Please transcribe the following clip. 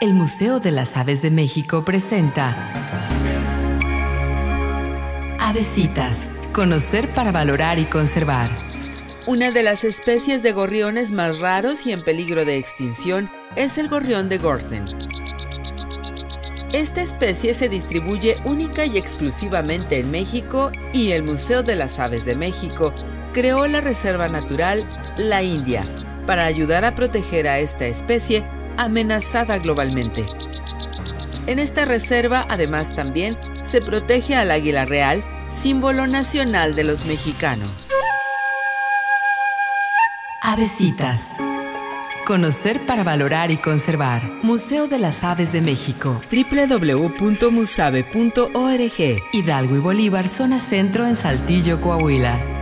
El Museo de las Aves de México presenta Avesitas. Conocer para valorar y conservar. Una de las especies de gorriones más raros y en peligro de extinción es el gorrión de Gordon. Esta especie se distribuye única y exclusivamente en México y el Museo de las Aves de México creó la Reserva Natural La India para ayudar a proteger a esta especie amenazada globalmente. En esta reserva además también se protege al águila real, símbolo nacional de los mexicanos. Avesitas. Conocer para valorar y conservar. Museo de las Aves de México. www.musave.org Hidalgo y Bolívar, zona centro en Saltillo, Coahuila.